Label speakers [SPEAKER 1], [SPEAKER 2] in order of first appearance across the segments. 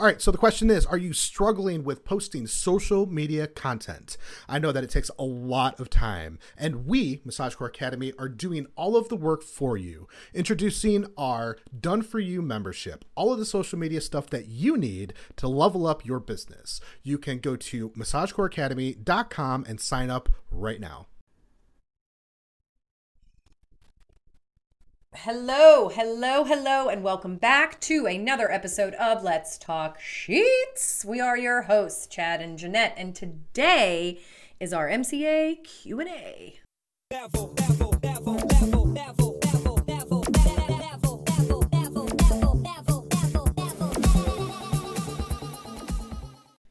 [SPEAKER 1] All right, so the question is Are you struggling with posting social media content? I know that it takes a lot of time, and we, Massage Core Academy, are doing all of the work for you. Introducing our Done For You membership, all of the social media stuff that you need to level up your business. You can go to massagecoreacademy.com and sign up right now.
[SPEAKER 2] Hello, hello, hello, and welcome back to another episode of Let's Talk Sheets. We are your hosts, Chad and Jeanette, and today is our MCA Q&A.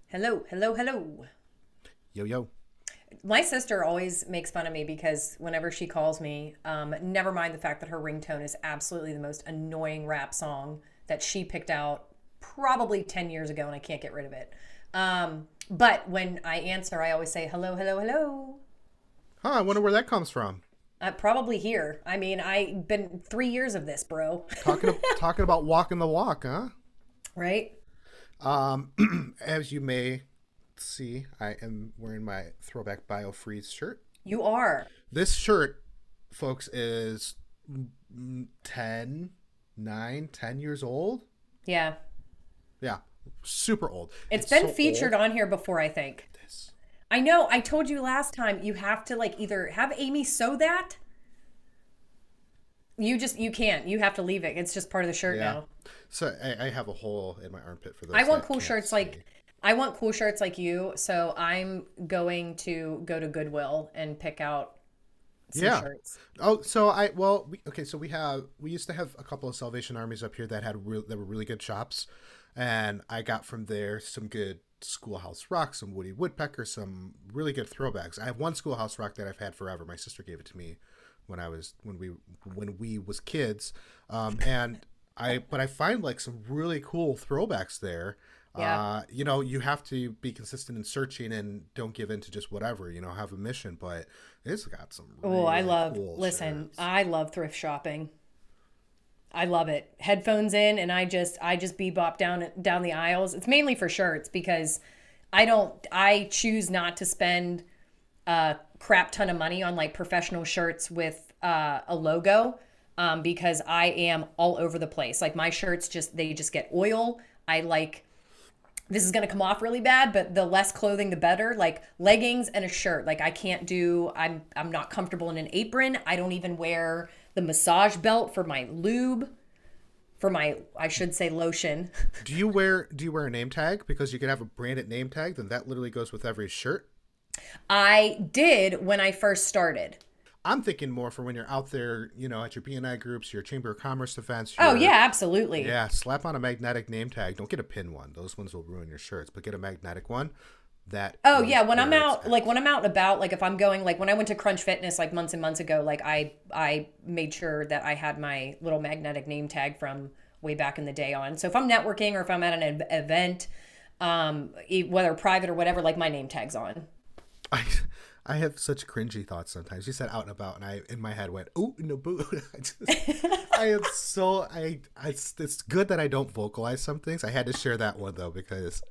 [SPEAKER 2] Hello, hello, hello.
[SPEAKER 1] Yo, yo
[SPEAKER 2] my sister always makes fun of me because whenever she calls me, um, never mind the fact that her ringtone is absolutely the most annoying rap song that she picked out probably 10 years ago and I can't get rid of it. Um, but when I answer, I always say, hello, hello, hello.
[SPEAKER 1] Huh, I wonder where that comes from.
[SPEAKER 2] Uh, probably here. I mean, I've been three years of this, bro.
[SPEAKER 1] talking, talking about walking the walk, huh?
[SPEAKER 2] Right.
[SPEAKER 1] Um, as you may see, I am wearing my throwback BioFreeze shirt.
[SPEAKER 2] You are.
[SPEAKER 1] This shirt, folks, is 10, 9, 10 years old.
[SPEAKER 2] Yeah.
[SPEAKER 1] Yeah. Super old.
[SPEAKER 2] it's, it's been so featured old. on here before, I think. This. I know. I told you last time you have to like either have Amy sew that. You just you can't. You have to leave it. It's just part of the shirt yeah. now.
[SPEAKER 1] So I, I, have a hole in my armpit for those.
[SPEAKER 2] I want cool shirts see. like I want cool shirts like you, so I'm going to go to Goodwill and pick out yeah. Shirts.
[SPEAKER 1] Oh, so I well, we, okay, so we have we used to have a couple of Salvation Armies up here that had real that were really good shops, and I got from there some good Schoolhouse Rock, some Woody Woodpecker, some really good throwbacks. I have one Schoolhouse Rock that I've had forever. My sister gave it to me when I was when we when we was kids, um, and I but I find like some really cool throwbacks there yeah. Uh, you know, you have to be consistent in searching and don't give in to just whatever, you know, have a mission, but it's got some really
[SPEAKER 2] Oh, I love cool listen, shirts. I love thrift shopping. I love it. Headphones in and I just I just bebop down down the aisles. It's mainly for shirts because I don't I choose not to spend a crap ton of money on like professional shirts with uh, a logo um, because I am all over the place. Like my shirts just they just get oil. I like this is going to come off really bad but the less clothing the better. Like leggings and a shirt. Like i can't do i'm i'm not comfortable in an apron. I don't even wear the massage belt for my lube for my i should say lotion.
[SPEAKER 1] Do you wear do you wear a name tag? Because you can have a branded name tag then that literally goes with every shirt?
[SPEAKER 2] I did when i first started
[SPEAKER 1] I'm thinking more for when you're out there, you know, at your BNI groups, your Chamber of Commerce events.
[SPEAKER 2] oh yeah, absolutely.
[SPEAKER 1] Yeah, slap on a magnetic name tag. Don't get a pin one; those ones will ruin your shirts. But get a magnetic one. That.
[SPEAKER 2] Oh yeah, when I'm out, like when I'm out and about, like if I'm going, like when I went to Crunch Fitness, like months and months ago, like I I made sure that I had my little magnetic name tag from way back in the day on. So if I'm networking or if I'm at an event, um, whether private or whatever, like my name tag's on.
[SPEAKER 1] I I have such cringy thoughts sometimes. You said out and about, and I in my head went, "Ooh, no boo." I just, I am so I, I. It's good that I don't vocalize some things. I had to share that one though because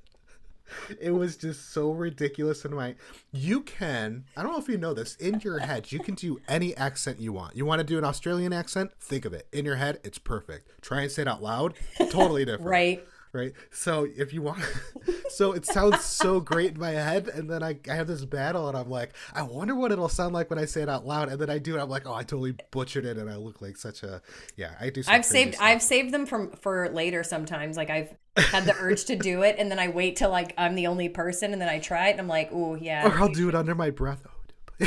[SPEAKER 1] it was just so ridiculous in my. You can. I don't know if you know this. In your head, you can do any accent you want. You want to do an Australian accent? Think of it. In your head, it's perfect. Try and say it out loud. Totally different.
[SPEAKER 2] right
[SPEAKER 1] right? So if you want, so it sounds so great in my head, and then I, I have this battle, and I'm like, I wonder what it'll sound like when I say it out loud, and then I do it. I'm like, oh, I totally butchered it, and I look like such a yeah. I do.
[SPEAKER 2] I've saved stuff. I've saved them from for later sometimes. Like I've had the urge to do it, and then I wait till like I'm the only person, and then I try it, and I'm like, oh yeah.
[SPEAKER 1] Or I'll do it under my breath. Oh,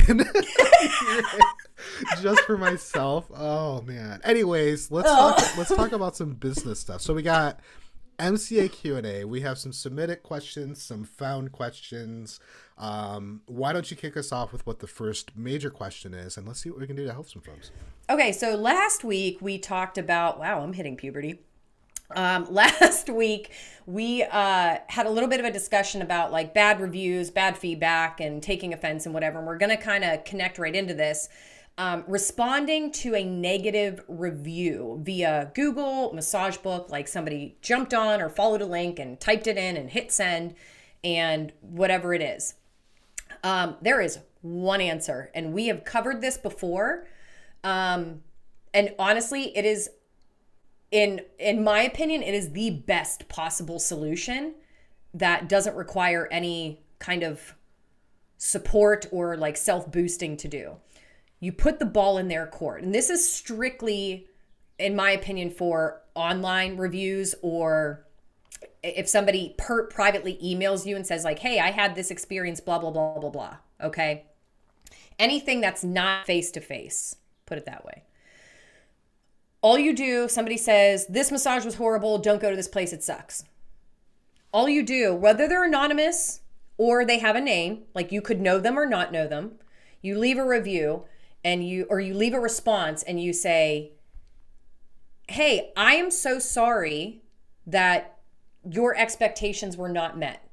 [SPEAKER 1] just for myself. Oh man. Anyways, let's talk oh. let's talk about some business stuff. So we got MCA Q&A. We have some submitted questions, some found questions. Um, why don't you kick us off with what the first major question is, and let's see what we can do to help some folks.
[SPEAKER 2] Okay, so last week we talked about. Wow, I'm hitting puberty. Um, last week we uh, had a little bit of a discussion about like bad reviews, bad feedback, and taking offense and whatever. And we're gonna kind of connect right into this. Um, responding to a negative review via Google, Massage Book, like somebody jumped on or followed a link and typed it in and hit send and whatever it is. Um, there is one answer, and we have covered this before. Um, and honestly, it is in in my opinion, it is the best possible solution that doesn't require any kind of support or like self boosting to do. You put the ball in their court. And this is strictly, in my opinion, for online reviews or if somebody per- privately emails you and says, like, hey, I had this experience, blah, blah, blah, blah, blah. Okay. Anything that's not face to face, put it that way. All you do, somebody says, this massage was horrible, don't go to this place, it sucks. All you do, whether they're anonymous or they have a name, like you could know them or not know them, you leave a review and you, or you leave a response and you say, hey, I am so sorry that your expectations were not met.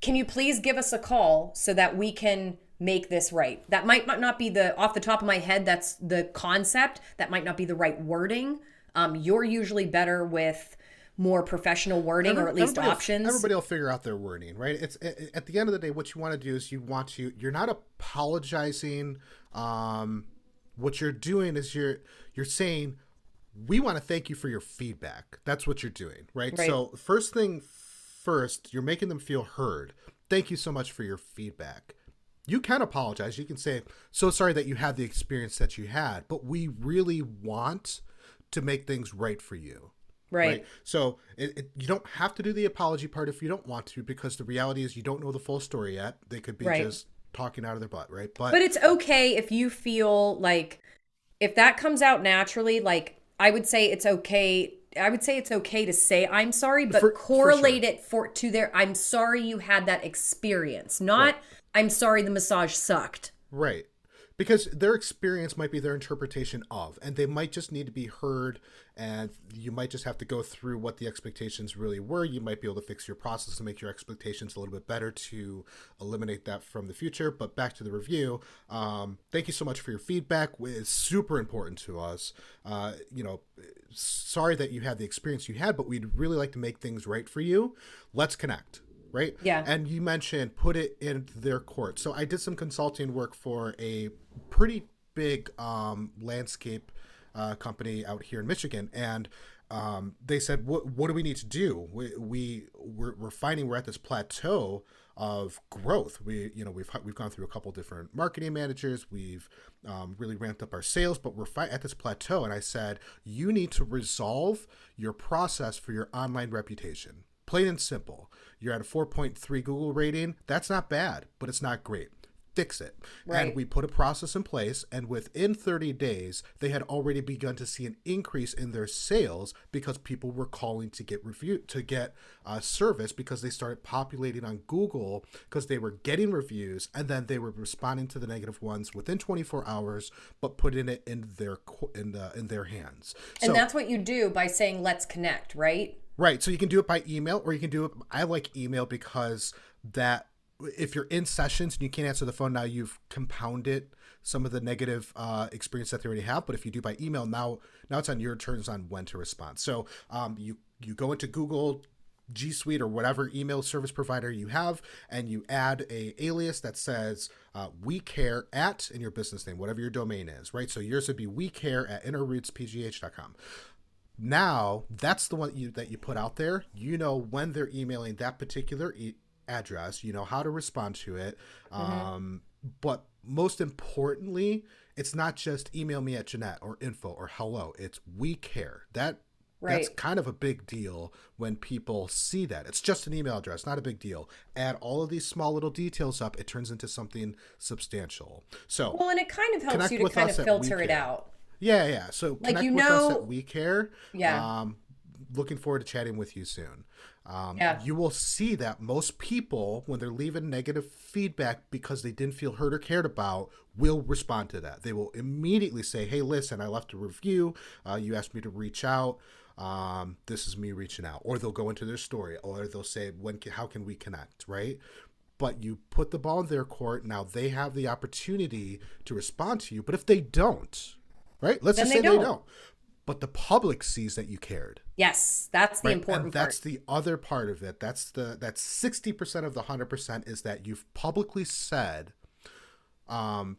[SPEAKER 2] Can you please give us a call so that we can make this right? That might not be the off the top of my head, that's the concept. That might not be the right wording. Um, you're usually better with more professional wording Every, or at least
[SPEAKER 1] everybody
[SPEAKER 2] options.
[SPEAKER 1] Will, everybody will figure out their wording, right? It's at the end of the day, what you want to do is you want to. You're not apologizing. Um, what you're doing is you're you're saying we want to thank you for your feedback. That's what you're doing, right? right? So first thing first, you're making them feel heard. Thank you so much for your feedback. You can apologize. You can say, "So sorry that you had the experience that you had, but we really want to make things right for you."
[SPEAKER 2] Right. right?
[SPEAKER 1] So it, it, you don't have to do the apology part if you don't want to, because the reality is you don't know the full story yet. They could be right. just talking out of their butt, right?
[SPEAKER 2] But but it's okay if you feel like if that comes out naturally. Like I would say it's okay. I would say it's okay to say I'm sorry, but for, correlate for sure. it for to their I'm sorry you had that experience, not right. I'm sorry the massage sucked.
[SPEAKER 1] Right because their experience might be their interpretation of and they might just need to be heard and you might just have to go through what the expectations really were. You might be able to fix your process to make your expectations a little bit better to eliminate that from the future. But back to the review um, thank you so much for your feedback. It's super important to us. Uh, you know sorry that you had the experience you had but we'd really like to make things right for you. Let's connect right?
[SPEAKER 2] Yeah.
[SPEAKER 1] And you mentioned put it in their court. So I did some consulting work for a pretty big um, landscape uh, company out here in Michigan, and um, they said, "What what do we need to do? We, we we're, we're finding we're at this plateau." of growth. We, you know, we've we've gone through a couple different marketing managers. We've um, really ramped up our sales, but we're fi- at this plateau. And I said, you need to resolve your process for your online reputation. Plain and simple. You're at a 4.3 Google rating. That's not bad, but it's not great. Fix it. Right. And we put a process in place, and within 30 days, they had already begun to see an increase in their sales because people were calling to get review to get uh, service because they started populating on Google because they were getting reviews and then they were responding to the negative ones within 24 hours, but putting it in their in the in their hands.
[SPEAKER 2] And so, that's what you do by saying "Let's connect," right?
[SPEAKER 1] Right. So you can do it by email or you can do it. I like email because that if you're in sessions and you can't answer the phone now, you've compounded some of the negative uh, experience that they already have. But if you do by email now, now it's on your turns on when to respond. So um, you you go into Google G Suite or whatever email service provider you have, and you add a alias that says uh, "We Care" at in your business name, whatever your domain is, right? So yours would be "We Care" at innerrootspgh.com now that's the one you, that you put out there you know when they're emailing that particular e- address you know how to respond to it mm-hmm. um, but most importantly it's not just email me at jeanette or info or hello it's we care that Right. That's kind of a big deal when people see that. It's just an email address, not a big deal. Add all of these small little details up, it turns into something substantial. So,
[SPEAKER 2] well, and it kind of helps you to kind of filter it out.
[SPEAKER 1] Yeah, yeah. So
[SPEAKER 2] like you know,
[SPEAKER 1] We Care.
[SPEAKER 2] Yeah.
[SPEAKER 1] Um, looking forward to chatting with you soon. Um,
[SPEAKER 2] yeah.
[SPEAKER 1] You will see that most people, when they're leaving negative feedback because they didn't feel heard or cared about, will respond to that. They will immediately say, "Hey, listen, I left a review. Uh, you asked me to reach out. Um, this is me reaching out." Or they'll go into their story, or they'll say, "When? Can, how can we connect?" Right? but you put the ball in their court. Now they have the opportunity to respond to you. But if they don't, right? Let's
[SPEAKER 2] Then
[SPEAKER 1] just say they
[SPEAKER 2] don't.
[SPEAKER 1] don't. But the public sees that you cared.
[SPEAKER 2] Yes, that's the
[SPEAKER 1] Right?
[SPEAKER 2] important
[SPEAKER 1] and that's
[SPEAKER 2] part.
[SPEAKER 1] the other part of it. That's the that's sixty percent of the hundred percent is that you've publicly said, um,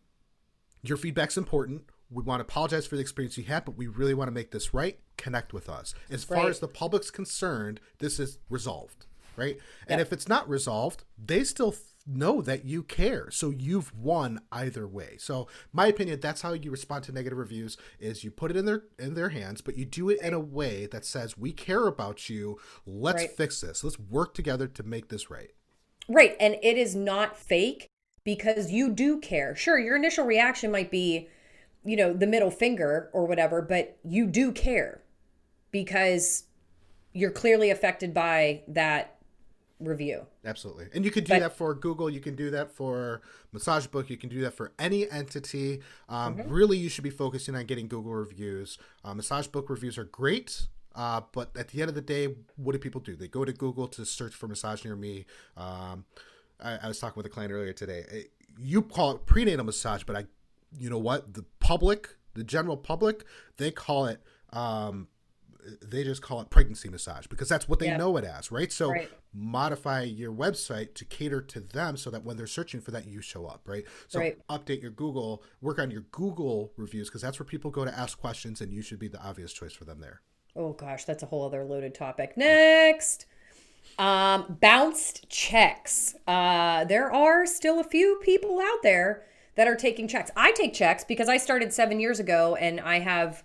[SPEAKER 1] your feedback's important. We want to apologize for the experience you had, but we really want to make this right. Connect with us. As far
[SPEAKER 2] Right.
[SPEAKER 1] as the public's concerned, this is resolved, right? And if it's not resolved, they still know that you care. So you've won either way. So my opinion, that's how you respond to negative reviews is you put it in their in their hands, but you do it in a way that says we care about you. Let's
[SPEAKER 2] Right.
[SPEAKER 1] fix this. Let's work together to make this right.
[SPEAKER 2] Right. And it is not fake because you do care. Sure, your initial reaction might be, you know, the middle finger or whatever, but you do care because you're clearly affected by that review.
[SPEAKER 1] Absolutely. And you can do
[SPEAKER 2] But-
[SPEAKER 1] that for Google. You can do that for Massage Book. You can do that for any entity. Um,
[SPEAKER 2] Mm-hmm.
[SPEAKER 1] Really, you should be focusing on getting Google reviews. Uh, Massage Book reviews are great. Uh, but at the end of the day, what do people do? They go to Google to search for massage near me. Um, I, I was talking with a client earlier today. Eh, You call it prenatal massage, but I, you know what? The public, the general public, they call it um, they just call it pregnancy massage because that's what they
[SPEAKER 2] Yeah.
[SPEAKER 1] know it as, right? So
[SPEAKER 2] Right.
[SPEAKER 1] modify your website to cater to them so that when they're searching for that, you show up, right? So
[SPEAKER 2] Right.
[SPEAKER 1] update your Google, work on your Google reviews because that's where people go to ask questions, and you should be the obvious choice for them there.
[SPEAKER 2] Oh gosh, that's a whole other loaded topic. Next. Um, bounced checks. Uh, there are still a few people out there that are taking checks. I take checks because I started seven years ago and I have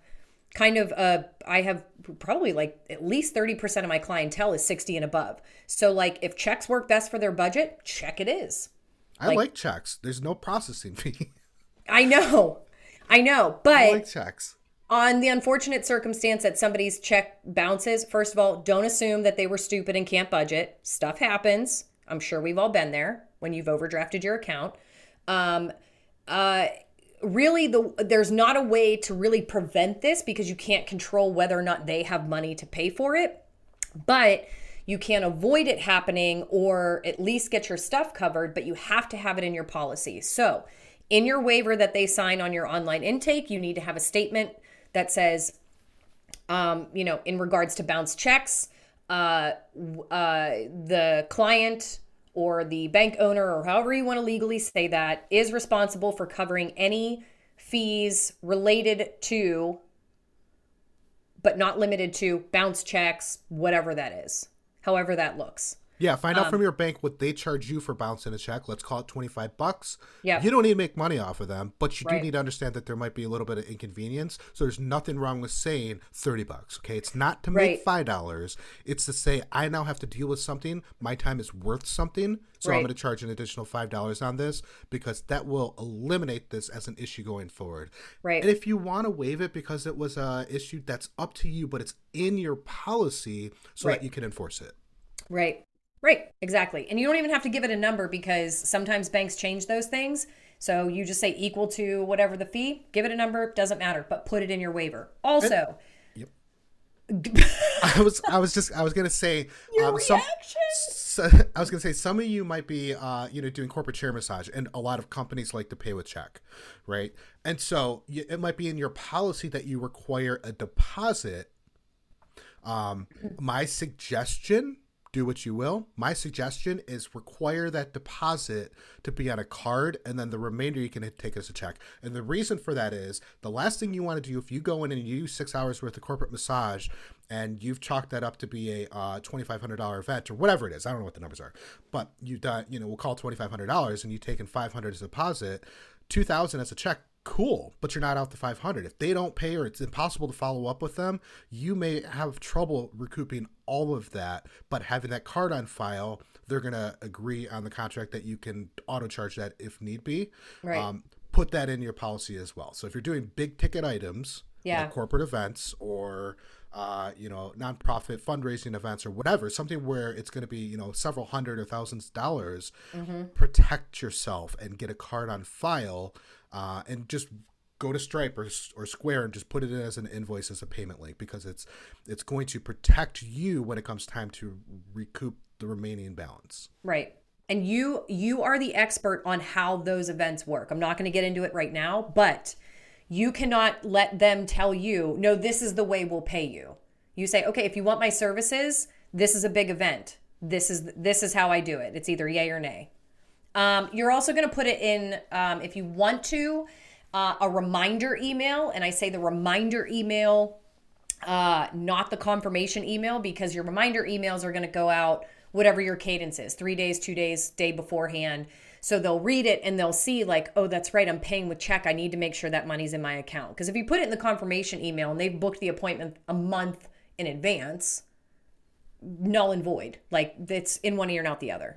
[SPEAKER 2] kind of uh I have probably like at least 30% of my clientele is 60 and above. So like if checks work best for their budget, check it is.
[SPEAKER 1] I
[SPEAKER 2] Like-
[SPEAKER 1] like, checks. There's no processing fee.
[SPEAKER 2] I know. I know, but
[SPEAKER 1] I like checks.
[SPEAKER 2] on the unfortunate circumstance that somebody's check bounces, first of all, don't assume that they were stupid and can't budget. Stuff happens. I'm sure we've all been there when you've overdrafted your account. Um, uh, really, the there's not a way to really prevent this because you can't control whether or not they have money to pay for it. But you can avoid it happening or at least get your stuff covered, but you have to have it in your policy. So, in your waiver that they sign on your online intake, you need to have a statement that says, um, you know, in regards to bounce checks, uh, uh, the client or the bank owner, or however you want to legally say that, is responsible for covering any fees related to, but not limited to, bounce checks, whatever that is, however that looks.
[SPEAKER 1] Yeah, find
[SPEAKER 2] Um,
[SPEAKER 1] out from your bank what they charge you for bouncing a check. Let's call it 25 bucks.
[SPEAKER 2] Yeah.
[SPEAKER 1] You don't need to make money off of them, but you
[SPEAKER 2] Right.
[SPEAKER 1] do need to understand that there might be a little bit of inconvenience. So there's nothing wrong with saying 30 bucks, okay? It's not to make
[SPEAKER 2] Right.
[SPEAKER 1] $5. It's to say I now have to deal with something. My time is worth something. So I'm going to charge an additional $5 on this because that will eliminate this as an issue going forward.
[SPEAKER 2] Right.
[SPEAKER 1] And if you want to waive it because it was a issue, that's up to you, but it's in your policy so
[SPEAKER 2] Right.
[SPEAKER 1] that you can enforce it.
[SPEAKER 2] Right. Right. Exactly. And you don't even have to give it a number because sometimes banks change those things. So you just say equal to whatever the fee, give it a number, doesn't matter, but put it in your waiver. Also,
[SPEAKER 1] I was I was just I was gonna say
[SPEAKER 2] Your
[SPEAKER 1] um, some so, I was gonna say some of you might be uh, you know doing corporate chair massage and a lot of companies like to pay with check, right? And so it might be in your policy that you require a deposit. Um, my suggestion, do what you will. My suggestion is require that deposit to be on a card, and then the remainder you can take as a check. And the reason for that is the last thing you want to do if you go in and you use six hours worth of corporate massage, and you've chalked that up to be a uh, twenty five hundred dollar event or whatever it is. I don't know what the numbers are, but you've done you know we'll call twenty five hundred dollars, and you've taken five hundred as a deposit, two thousand as a check cool but you're not out the 500 if they don't pay or it's impossible to follow up with them you may have trouble recouping all of that but having that card on file they're going to agree on the contract that you can auto charge that if need be
[SPEAKER 2] Right.
[SPEAKER 1] um, put that in your policy as well so if you're doing big ticket items
[SPEAKER 2] Yeah.
[SPEAKER 1] like corporate events or uh, you know nonprofit fundraising events or whatever something where it's going to be you know several hundred or thousands of dollars protect yourself and get a card on file uh, and just go to stripe or, or square and just put it in as an invoice as a payment link because it's it's going to protect you when it comes time to recoup the remaining balance
[SPEAKER 2] right. and you you are the expert on how those events work. I'm not going to get into it right now, but you cannot let them tell you, "No, this is the way we'll pay you." You say, "Okay, if you want my services, this is a big event. This is this is how I do it. It's either yay or nay." Um, you're also going to put it in um, if you want to uh, a reminder email, and I say the reminder email, uh, not the confirmation email, because your reminder emails are going to go out whatever your cadence is three days, two days, day beforehand. So they'll read it and they'll see, like, oh, that's right, I'm paying with check. I need to make sure that money's in my account. Because if you put it in the confirmation email and they've booked the appointment a month in advance, null and void. Like, it's in one ear and out the other.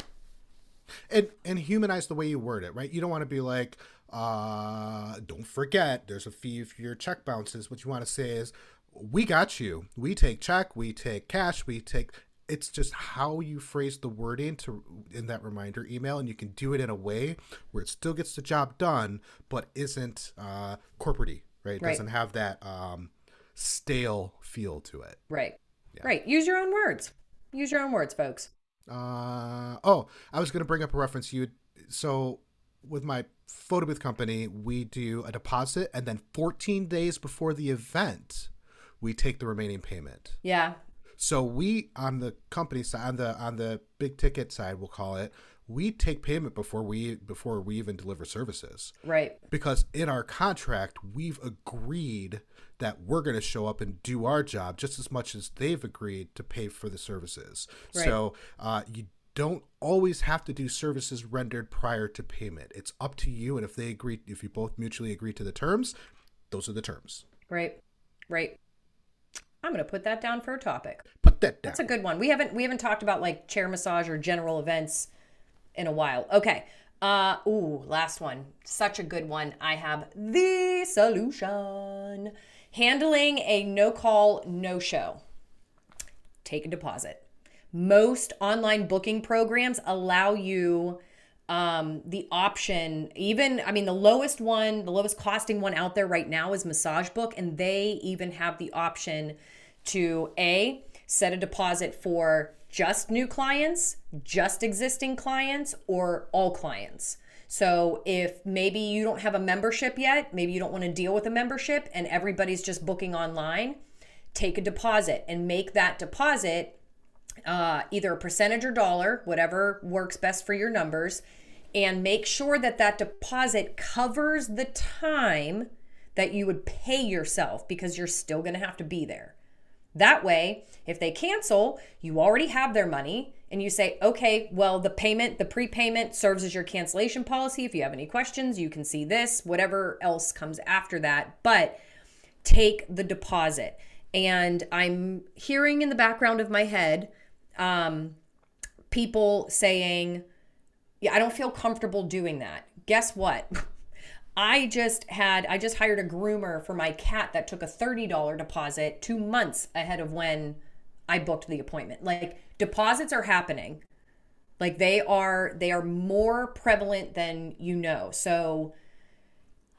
[SPEAKER 1] And, and humanize the way you word it, right? You don't want to be like, uh, don't forget, there's a fee if your check bounces. What you want to say is, we got you. We take check, we take cash, we take. It's just how you phrase the wording to in that reminder email, and you can do it in a way where it still gets the job done, but isn't uh, corporatey, right? It
[SPEAKER 2] Right.
[SPEAKER 1] doesn't have that um, stale feel to it.
[SPEAKER 2] Right. Right. Use your own words. Use your own words, folks.
[SPEAKER 1] Uh, oh, I was going to bring up a reference. You so with my photo booth company, we do a deposit, and then 14 days before the event, we take the remaining payment.
[SPEAKER 2] Yeah.
[SPEAKER 1] So we on the company side, on the on the big ticket side, we'll call it. We take payment before we before we even deliver services
[SPEAKER 2] Right.
[SPEAKER 1] because in our contract we've agreed that we're going to show up and do our job just as much as they've agreed to pay for the services
[SPEAKER 2] Right.
[SPEAKER 1] so uh, you don't always have to do services rendered prior to payment it's up to you and if they agree if you both mutually agree to the terms those are the terms
[SPEAKER 2] Right. Right. I'm going to put that down for a topic.
[SPEAKER 1] put that down
[SPEAKER 2] That's a good one. We haven't we haven't talked about like chair massage or general events in a while. Okay. Uh ooh, last one. Such a good one. I have the solution. Handling a no call, no show. Take a deposit. Most online booking programs allow you um the option even i mean the lowest one the lowest costing one out there right now is massage book and they even have the option to a set a deposit for just new clients just existing clients or all clients so if maybe you don't have a membership yet maybe you don't want to deal with a membership and everybody's just booking online take a deposit and make that deposit uh, either a percentage or dollar, whatever works best for your numbers, and make sure that that deposit covers the time that you would pay yourself because you're still going to have to be there. That way, if they cancel, you already have their money and you say, okay, well, the payment, the prepayment serves as your cancellation policy. If you have any questions, you can see this, whatever else comes after that. But take the deposit. And I'm hearing in the background of my head um, people saying, yeah, I don't feel comfortable doing that. Guess what? I just had, I just hired a groomer for my cat that took a $30 deposit two months ahead of when I booked the appointment. Like deposits are happening. Like they are, they are more prevalent than you know. So,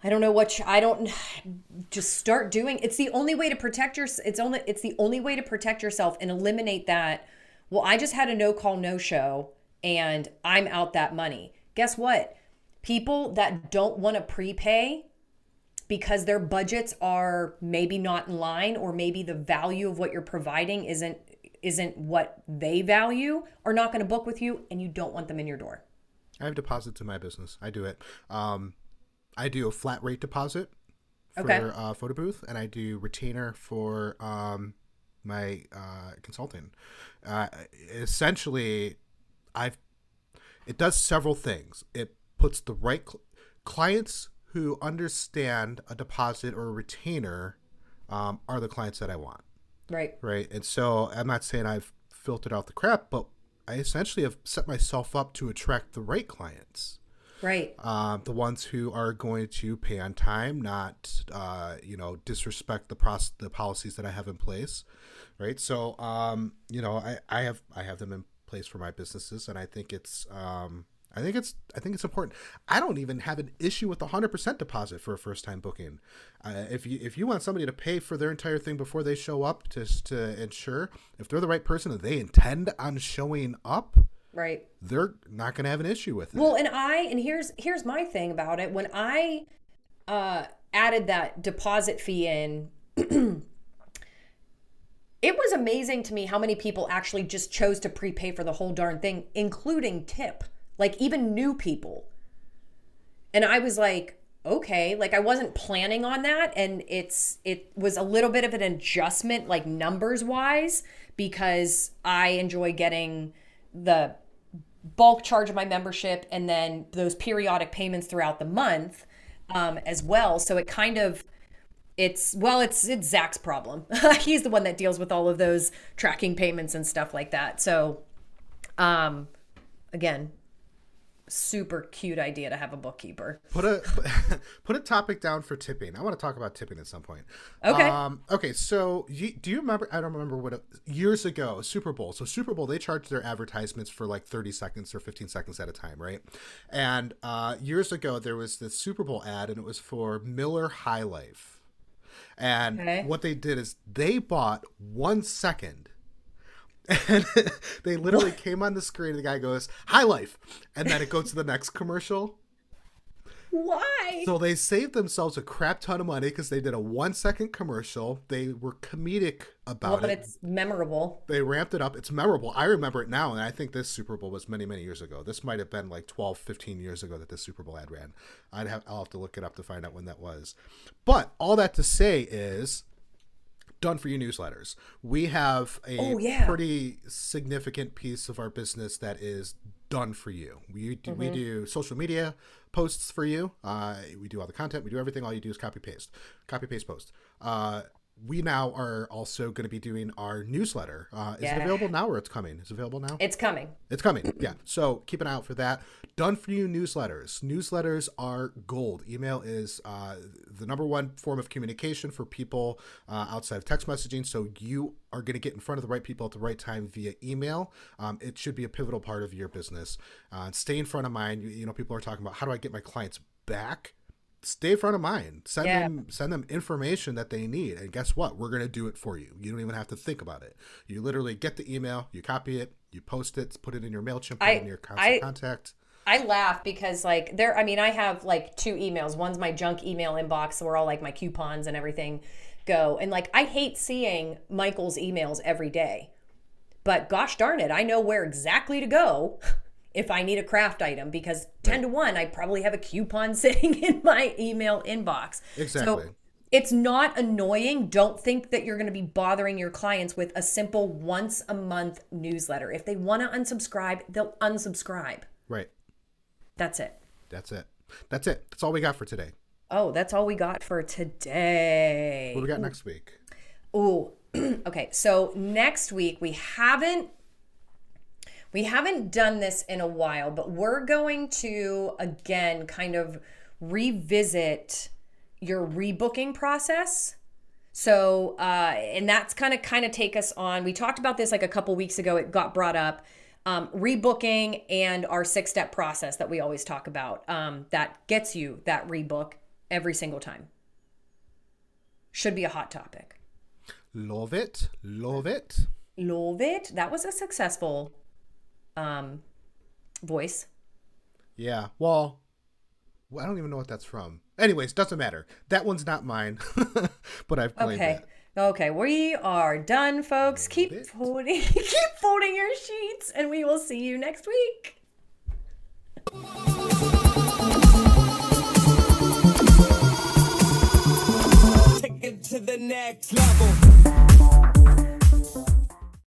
[SPEAKER 2] I don't know what you, I don't just start doing. It's the only way to protect your it's only it's the only way to protect yourself and eliminate that. Well, I just had a no call no show and I'm out that money. Guess what? People that don't want to prepay because their budgets are maybe not in line or maybe the value of what you're providing isn't isn't what they value are not going to book with you and you don't want them in your door.
[SPEAKER 1] I have deposits in my business. I do it. Um, I do a flat rate deposit for
[SPEAKER 2] Okay.
[SPEAKER 1] uh, photo booth, and I do retainer for um, my uh, consulting. Uh, essentially, I've it does several things. It puts the right cl- clients who understand a deposit or a retainer um, are the clients that I want
[SPEAKER 2] Right.
[SPEAKER 1] right? And so I'm not saying I've filtered out the crap, but I essentially have set myself up to attract the right clients,
[SPEAKER 2] Right.
[SPEAKER 1] um, the ones who are going to pay on time, not uh, you know disrespect the process, the policies that I have in place, right? So um, you know I, I have I have them in place for my businesses, and I think it's um, I think it's I think it's important. I don't even have an issue with the hundred percent deposit for a first time booking. Uh, if you if you want somebody to pay for their entire thing before they show up, just to ensure if they're the right person and they intend on showing up,
[SPEAKER 2] Right.
[SPEAKER 1] they're not going to have an issue with it.
[SPEAKER 2] Well, and I and here's here's my thing about it. When I uh, added that deposit fee in, it was amazing to me how many people actually just chose to prepay for the whole darn thing, including tip, like even new people. And I was like, okay, like I wasn't planning on that, and it's it was a little bit of an adjustment, like numbers wise, because I enjoy getting the bulk charge of my membership and then those periodic payments throughout the month um, as well. So it kind of it's well it's it's Zach's problem. He's the one that deals with all of those tracking payments and stuff like that. So um again, super cute idea to have a bookkeeper.
[SPEAKER 1] put a put a topic down for tipping. I want to talk about tipping at some point.
[SPEAKER 2] Okay.
[SPEAKER 1] Um, okay. So you, do you remember? I don't remember what it, years ago Super Bowl. So Super Bowl they charged their advertisements for like thirty seconds or fifteen seconds at a time, right? And uh, years ago there was this Super Bowl ad, and it was for Miller High Life. And
[SPEAKER 2] Okay.
[SPEAKER 1] what they did is they bought one second. And they literally came on the screen. The guy goes, "High Life," and then it goes to the next commercial.
[SPEAKER 2] Why?
[SPEAKER 1] So they saved themselves a crap ton of money because they did a one second commercial. They were comedic about well,
[SPEAKER 2] but
[SPEAKER 1] it.
[SPEAKER 2] But it's memorable.
[SPEAKER 1] They ramped it up. It's memorable. I remember it now, and I think this Super Bowl was many, many years ago. This might have been like 12, 15 years ago that this Super Bowl ad ran. I'd have I'll have to look it up to find out when that was. But all that to say is done for you newsletters. We have a
[SPEAKER 2] Oh, yeah.
[SPEAKER 1] pretty significant piece of our business that is done for you. We do,
[SPEAKER 2] Mm-hmm.
[SPEAKER 1] we do social media posts for you. Uh, we do all the content. We do everything. All you do is copy paste, copy paste post. Uh, we now are also going to be doing our newsletter. Uh, is it available now or it's coming? Is it available now?
[SPEAKER 2] It's coming.
[SPEAKER 1] It's coming. Yeah. So keep an eye out for that. Done for you newsletters. Newsletters are gold. Email is uh, the number one form of communication for people uh, outside of text messaging. So you are going to get in front of the right people at the right time via email. Um, it should be a pivotal part of your business. Uh, stay in front of mind. You, you know, people are talking about how do I get my clients back? Stay front of mind. Send
[SPEAKER 2] Yeah.
[SPEAKER 1] them send them information that they need, and guess what? We're gonna do it for you. You don't even have to think about it. You literally get the email, you copy it, you post it, put it in your Mailchimp, put
[SPEAKER 2] I-
[SPEAKER 1] it in your
[SPEAKER 2] I-
[SPEAKER 1] contact.
[SPEAKER 2] I laugh because like there I mean I have like two emails. One's my junk email inbox where all like my coupons and everything go. And like I hate seeing Michael's emails every day. But gosh darn it, I know where exactly to go if I need a craft item because 10 to 1 I probably have a coupon sitting in my email inbox.
[SPEAKER 1] Exactly.
[SPEAKER 2] So it's not annoying. Don't think that you're going to be bothering your clients with a simple once a month newsletter. If they want to unsubscribe, they'll unsubscribe.
[SPEAKER 1] Right.
[SPEAKER 2] That's it.
[SPEAKER 1] That's it. That's it. That's all we got for today.
[SPEAKER 2] Oh, that's all we got for today.
[SPEAKER 1] What do we got next week?
[SPEAKER 2] Ooh, okay. So next week we haven't we haven't done this in a while, but we're going to again kind of revisit your rebooking process. So, uh, and that's kind of kind of take us on. We talked about this like a couple weeks ago. It got brought up. Um, rebooking and our six step process that we always talk about um, that gets you that rebook every single time. Should be a hot topic.
[SPEAKER 1] Love it. Love it.
[SPEAKER 2] Love it. That was a successful um, voice.
[SPEAKER 1] Yeah. Well, well, I don't even know what that's from. Anyways, doesn't matter. That one's not mine, but I've claimed
[SPEAKER 2] Okay.
[SPEAKER 1] it.
[SPEAKER 2] Okay, we are done, folks. Keep
[SPEAKER 1] it.
[SPEAKER 2] folding, keep folding your sheets, and we will see you next week.
[SPEAKER 3] Take it to the next level.